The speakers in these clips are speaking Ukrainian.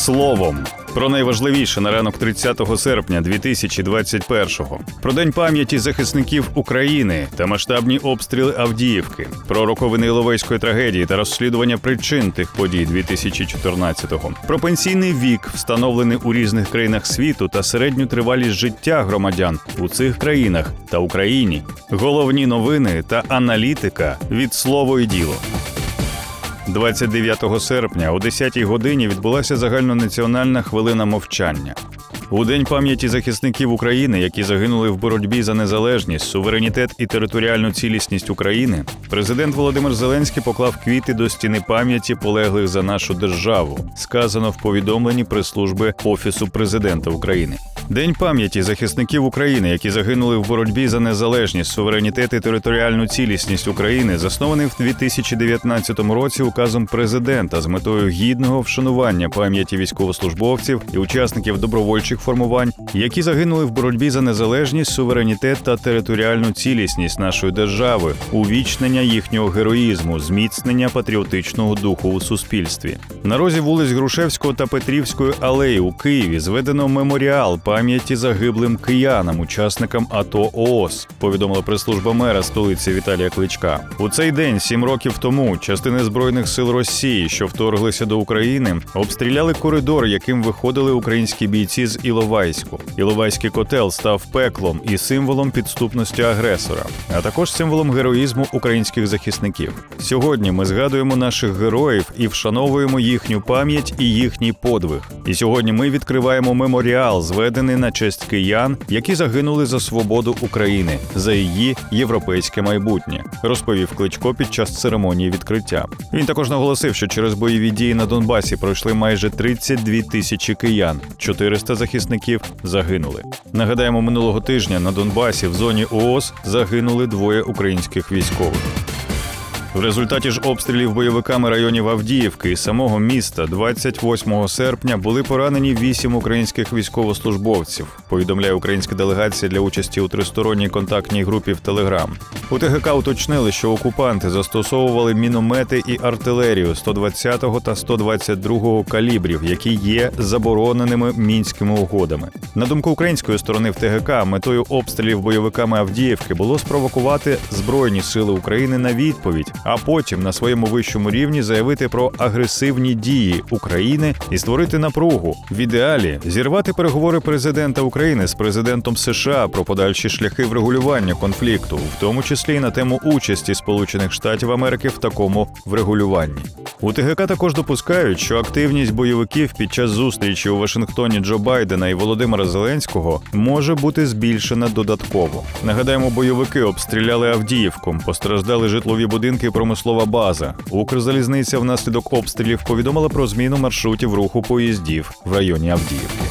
словом. Про найважливіше на ранок 30 серпня 2021-го. Про день пам'яті захисників України та масштабні обстріли Авдіївки, про роковини Іловайської трагедії та розслідування причин тих подій 2014-го. Про пенсійний вік, встановлений у різних країнах світу, та середню тривалість життя громадян у цих країнах та Україні. Головні новини та аналітика від слово і діло. 29 серпня о 10-й годині відбулася загальнонаціональна хвилина мовчання. У день пам'яті захисників України, які загинули в боротьбі за незалежність, суверенітет і територіальну цілісність України, президент Володимир Зеленський поклав квіти до стіни пам'яті полеглих за нашу державу. Сказано в повідомленні прес-служби Офісу президента України. День пам'яті захисників України, які загинули в боротьбі за незалежність, суверенітет і територіальну цілісність України, заснований в 2019 році указом президента з метою гідного вшанування пам'яті військовослужбовців і учасників добровольчих формувань, які загинули в боротьбі за незалежність, суверенітет та територіальну цілісність нашої держави, увічнення їхнього героїзму, зміцнення патріотичного духу у суспільстві. На розі вулиць Грушевського та Петрівської алеї у Києві зведено меморіал пам'яті загиблим киянам, учасникам АТО ООС. Повідомила прес-служба мера столиці Віталія Кличка. У цей день, сім років тому, частини збройних сил Росії, що вторглися до України, обстріляли коридор, яким виходили українські бійці з Іловайську. Іловайський котел став пеклом і символом підступності агресора, а також символом героїзму українських захисників. Сьогодні ми згадуємо наших героїв і вшановуємо їхню пам'ять і їхній подвиг. І сьогодні ми відкриваємо меморіал, зведений на честь киян, які загинули за свободу України, за її європейське майбутнє, розповів Кличко під час церемонії відкриття. Він також наголосив, що через бойові дії на Донбасі пройшли майже 32 тисячі киян, 400 захисників загинули. Нагадаємо, минулого тижня на Донбасі в зоні ООС загинули двоє українських військових. В результаті ж обстрілів бойовиками районів Авдіївки і самого міста 28 серпня були поранені вісім українських військовослужбовців. Повідомляє українська делегація для участі у тристоронній контактній групі в Телеграм. У ТГК уточнили, що окупанти застосовували міномети і артилерію 120 та 122 калібрів, які є забороненими мінськими угодами. На думку української сторони в ТГК, метою обстрілів бойовиками Авдіївки було спровокувати збройні сили України на відповідь а потім на своєму вищому рівні заявити про агресивні дії України і створити напругу. В ідеалі зірвати переговори президента України з президентом США про подальші шляхи врегулювання конфлікту, в тому числі і на тему участі Сполучених Штатів Америки в такому врегулюванні. У ТГК також допускають, що активність бойовиків під час зустрічі у Вашингтоні Джо Байдена і Володимира Зеленського може бути збільшена додатково. Нагадаємо, бойовики обстріляли Авдіївку, постраждали житлові будинки і промислова база. Укрзалізниця внаслідок обстрілів повідомила про зміну маршрутів руху поїздів в районі Авдіївки.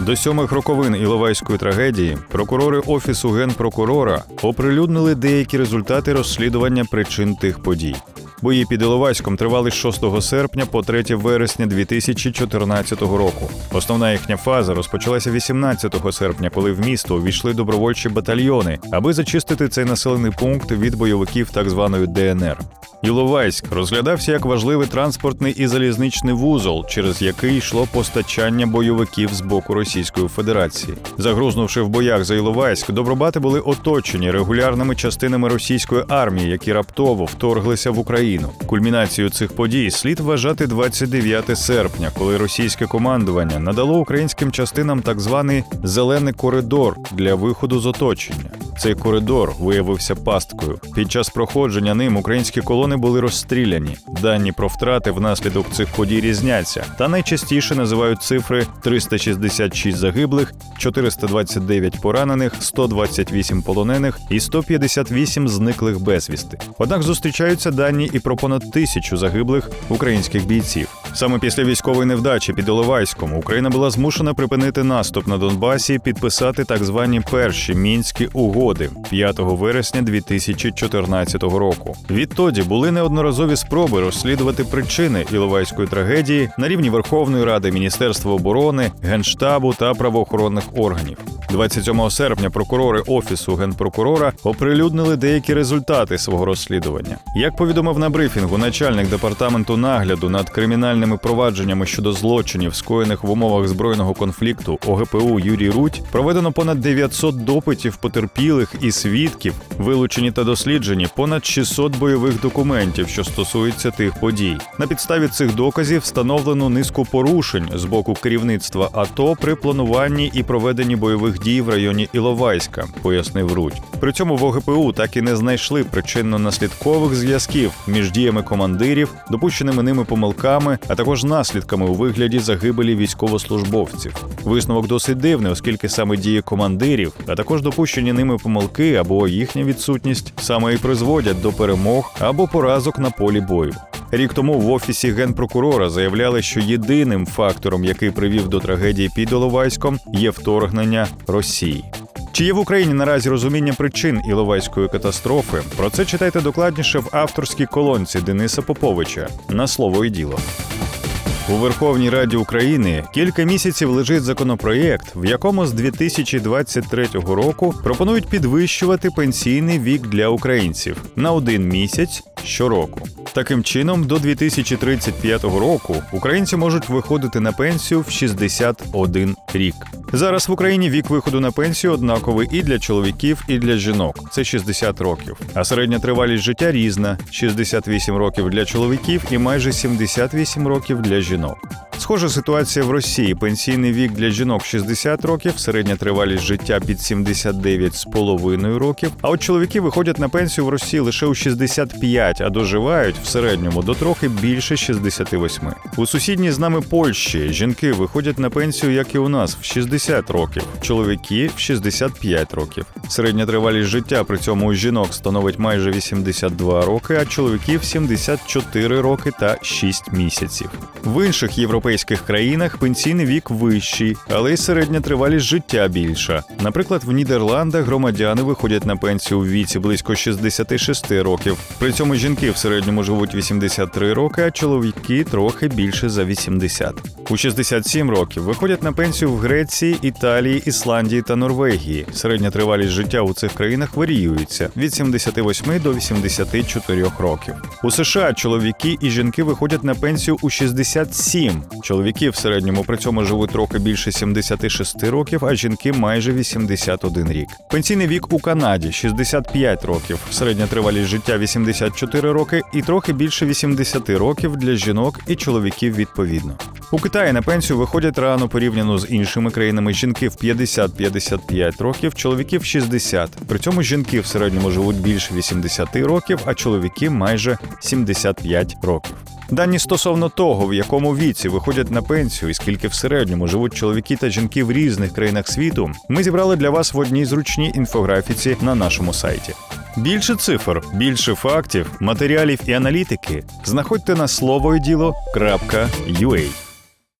До сьомих роковин Іловайської трагедії прокурори офісу генпрокурора оприлюднили деякі результати розслідування причин тих подій. Бої під Іловайськом тривали з 6 серпня по 3 вересня 2014 року. Основна їхня фаза розпочалася 18 серпня, коли в місто увійшли добровольчі батальйони, аби зачистити цей населений пункт від бойовиків так званої ДНР. Іловайськ розглядався як важливий транспортний і залізничний вузол, через який йшло постачання бойовиків з боку Російської Федерації. Загрузнувши в боях за Іловайськ, добробати були оточені регулярними частинами російської армії, які раптово вторглися в Україну. Кульмінацією цих подій слід вважати 29 серпня, коли російське командування надало українським частинам так званий зелений коридор для виходу з оточення. Цей коридор виявився пасткою. Під час проходження ним українські колони були розстріляні. Дані про втрати внаслідок цих подій різняться, та найчастіше називають цифри 366 загиблих, 429 поранених, 128 полонених і 158 зниклих безвісти. Однак зустрічаються дані і про понад тисячу загиблих українських бійців. Саме після військової невдачі під Іловайськом Україна була змушена припинити наступ на Донбасі, і підписати так звані перші мінські угоди 5 вересня 2014 року. Відтоді були неодноразові спроби розслідувати причини Іловайської трагедії на рівні Верховної Ради, Міністерства оборони, генштабу та правоохоронних органів. 27 серпня прокурори офісу генпрокурора оприлюднили деякі результати свого розслідування. Як повідомив на брифінгу начальник департаменту нагляду над кримінальними провадженнями щодо злочинів, скоєних в умовах збройного конфлікту ОГПУ Юрій Рудь, проведено понад 900 допитів потерпілих і свідків, вилучені та досліджені понад 600 бойових документів, що стосуються тих подій. На підставі цих доказів встановлено низку порушень з боку керівництва АТО при плануванні і проведенні бойових дій в районі Іловайська, пояснив Рудь. При цьому в ОГПУ так і не знайшли причинно-наслідкових зв'язків між діями командирів, допущеними ними помилками, а також наслідками у вигляді загибелі військовослужбовців. Висновок досить дивний, оскільки саме дії командирів, а також допущені ними помилки або їхня відсутність саме і призводять до перемог або поразок на полі бою. Рік тому в офісі генпрокурора заявляли, що єдиним фактором, який привів до трагедії під Іловайськом, є вторгнення Росії. Чи є в Україні наразі розуміння причин Іловайської катастрофи? Про це читайте докладніше в авторській колонці Дениса Поповича на слово і діло. У Верховній Раді України кілька місяців лежить законопроєкт, в якому з 2023 року пропонують підвищувати пенсійний вік для українців на один місяць щороку. Таким чином, до 2035 року українці можуть виходити на пенсію в 61 рік. Зараз в Україні вік виходу на пенсію однаковий і для чоловіків, і для жінок це 60 років. А середня тривалість життя різна: 68 років для чоловіків і майже 78 років для жінок. Схожа ситуація в Росії. Пенсійний вік для жінок 60 років, середня тривалість життя під 79,5 років. А от чоловіки виходять на пенсію в Росії лише у 65, а доживають в середньому до трохи більше 68. У сусідній з нами Польщі жінки виходять на пенсію, як і у нас, в 60 років, чоловіки в 65 років. Середня тривалість життя при цьому у жінок становить майже 82 роки, а чоловіків 74 роки та 6 місяців. В інших європейських країнах пенсійний вік вищий, але й середня тривалість життя більша. Наприклад, в Нідерландах громадяни виходять на пенсію в віці близько 66 років. При цьому жінки в середньому живуть 83 роки, а чоловіки трохи більше за 80. У 67 років виходять на пенсію в Греції, Італії, Ісландії та Норвегії. Середня тривалість життя у цих країнах варіюється від 78 до 84 років. У США чоловіки і жінки виходять на пенсію у 67. Чоловіки в середньому при цьому живуть трохи більше 76 років, а жінки майже 81 рік. Пенсійний вік у Канаді 65 років, середня тривалість життя 84 роки і трохи більше 80 років для жінок і чоловіків відповідно. У Китаї на пенсію виходять рано порівняно з іншими країнами жінки в 50-55 років, чоловіки в 60. При цьому жінки в середньому живуть більше 80 років, а чоловіки майже 75 років. Дані стосовно того, в якому віці виходять на пенсію і скільки в середньому живуть чоловіки та жінки в різних країнах світу, ми зібрали для вас в одній зручній інфографіці на нашому сайті. Більше цифр, більше фактів, матеріалів і аналітики знаходьте на слово.